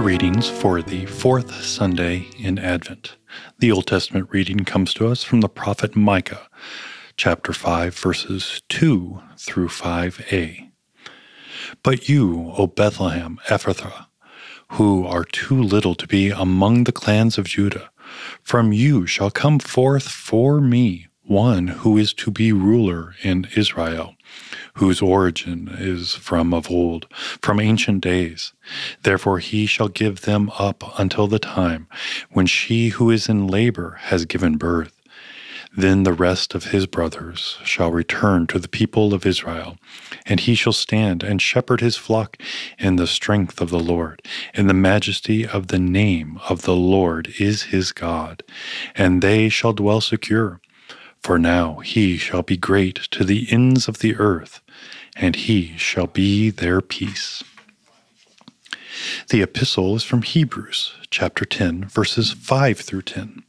readings for the fourth Sunday in Advent. The Old Testament reading comes to us from the prophet Micah, chapter 5, verses 2 through 5a. But you, O Bethlehem Ephrathah, who are too little to be among the clans of Judah, from you shall come forth for me one who is to be ruler in Israel, whose origin is from of old, from ancient days. Therefore he shall give them up until the time when she who is in labor has given birth. Then the rest of his brothers shall return to the people of Israel, and he shall stand and shepherd his flock in the strength of the Lord, in the majesty of the name of the Lord is his God, and they shall dwell secure. For now he shall be great to the ends of the earth, and he shall be their peace. The epistle is from Hebrews chapter 10, verses 5 through 10.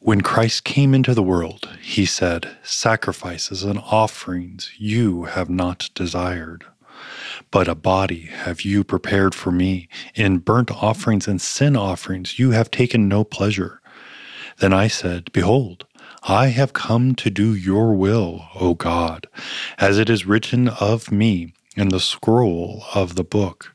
When Christ came into the world, he said, Sacrifices and offerings you have not desired, but a body have you prepared for me. In burnt offerings and sin offerings you have taken no pleasure. Then I said, Behold, I have come to do your will, O God, as it is written of me in the scroll of the book.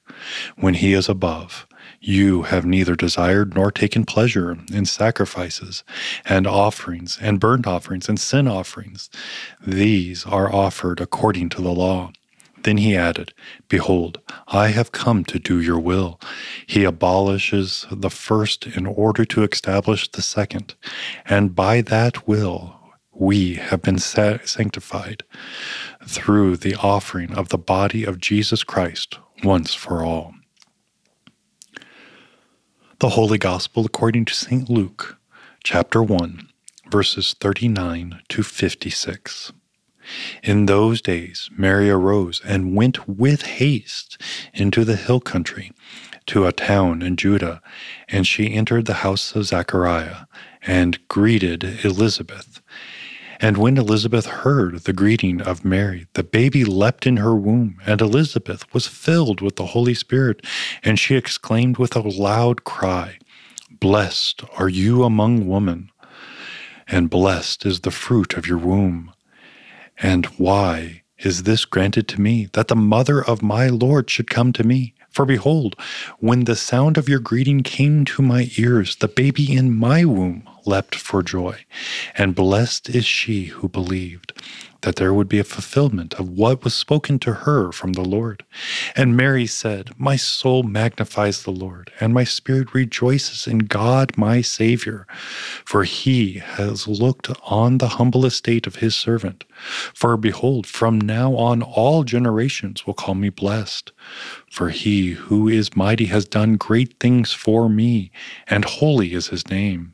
When he is above, you have neither desired nor taken pleasure in sacrifices and offerings and burnt offerings and sin offerings. These are offered according to the law. Then he added, Behold, I have come to do your will. He abolishes the first in order to establish the second, and by that will we have been sanctified through the offering of the body of Jesus Christ once for all. The Holy Gospel according to St. Luke, chapter 1, verses 39 to 56. In those days, Mary arose and went with haste into the hill country to a town in Judah, and she entered the house of Zachariah and greeted Elizabeth. And when Elizabeth heard the greeting of Mary, the baby leapt in her womb, and Elizabeth was filled with the Holy Spirit, and she exclaimed with a loud cry, Blessed are you among women, and blessed is the fruit of your womb. And why is this granted to me, that the mother of my Lord should come to me? For behold, when the sound of your greeting came to my ears, the baby in my womb leapt for joy. And blessed is she who believed that there would be a fulfillment of what was spoken to her from the Lord. And Mary said, My soul magnifies the Lord, and my spirit rejoices in God my Savior, for he has looked on the humble estate of his servant. For behold, from now on all generations will call me blessed. For he who is mighty has done great things for me, and holy is his name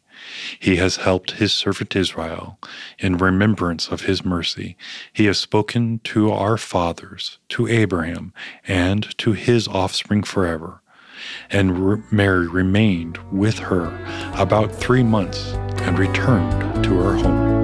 He has helped his servant Israel in remembrance of his mercy. He has spoken to our fathers, to Abraham, and to his offspring forever. And Mary remained with her about three months and returned to her home.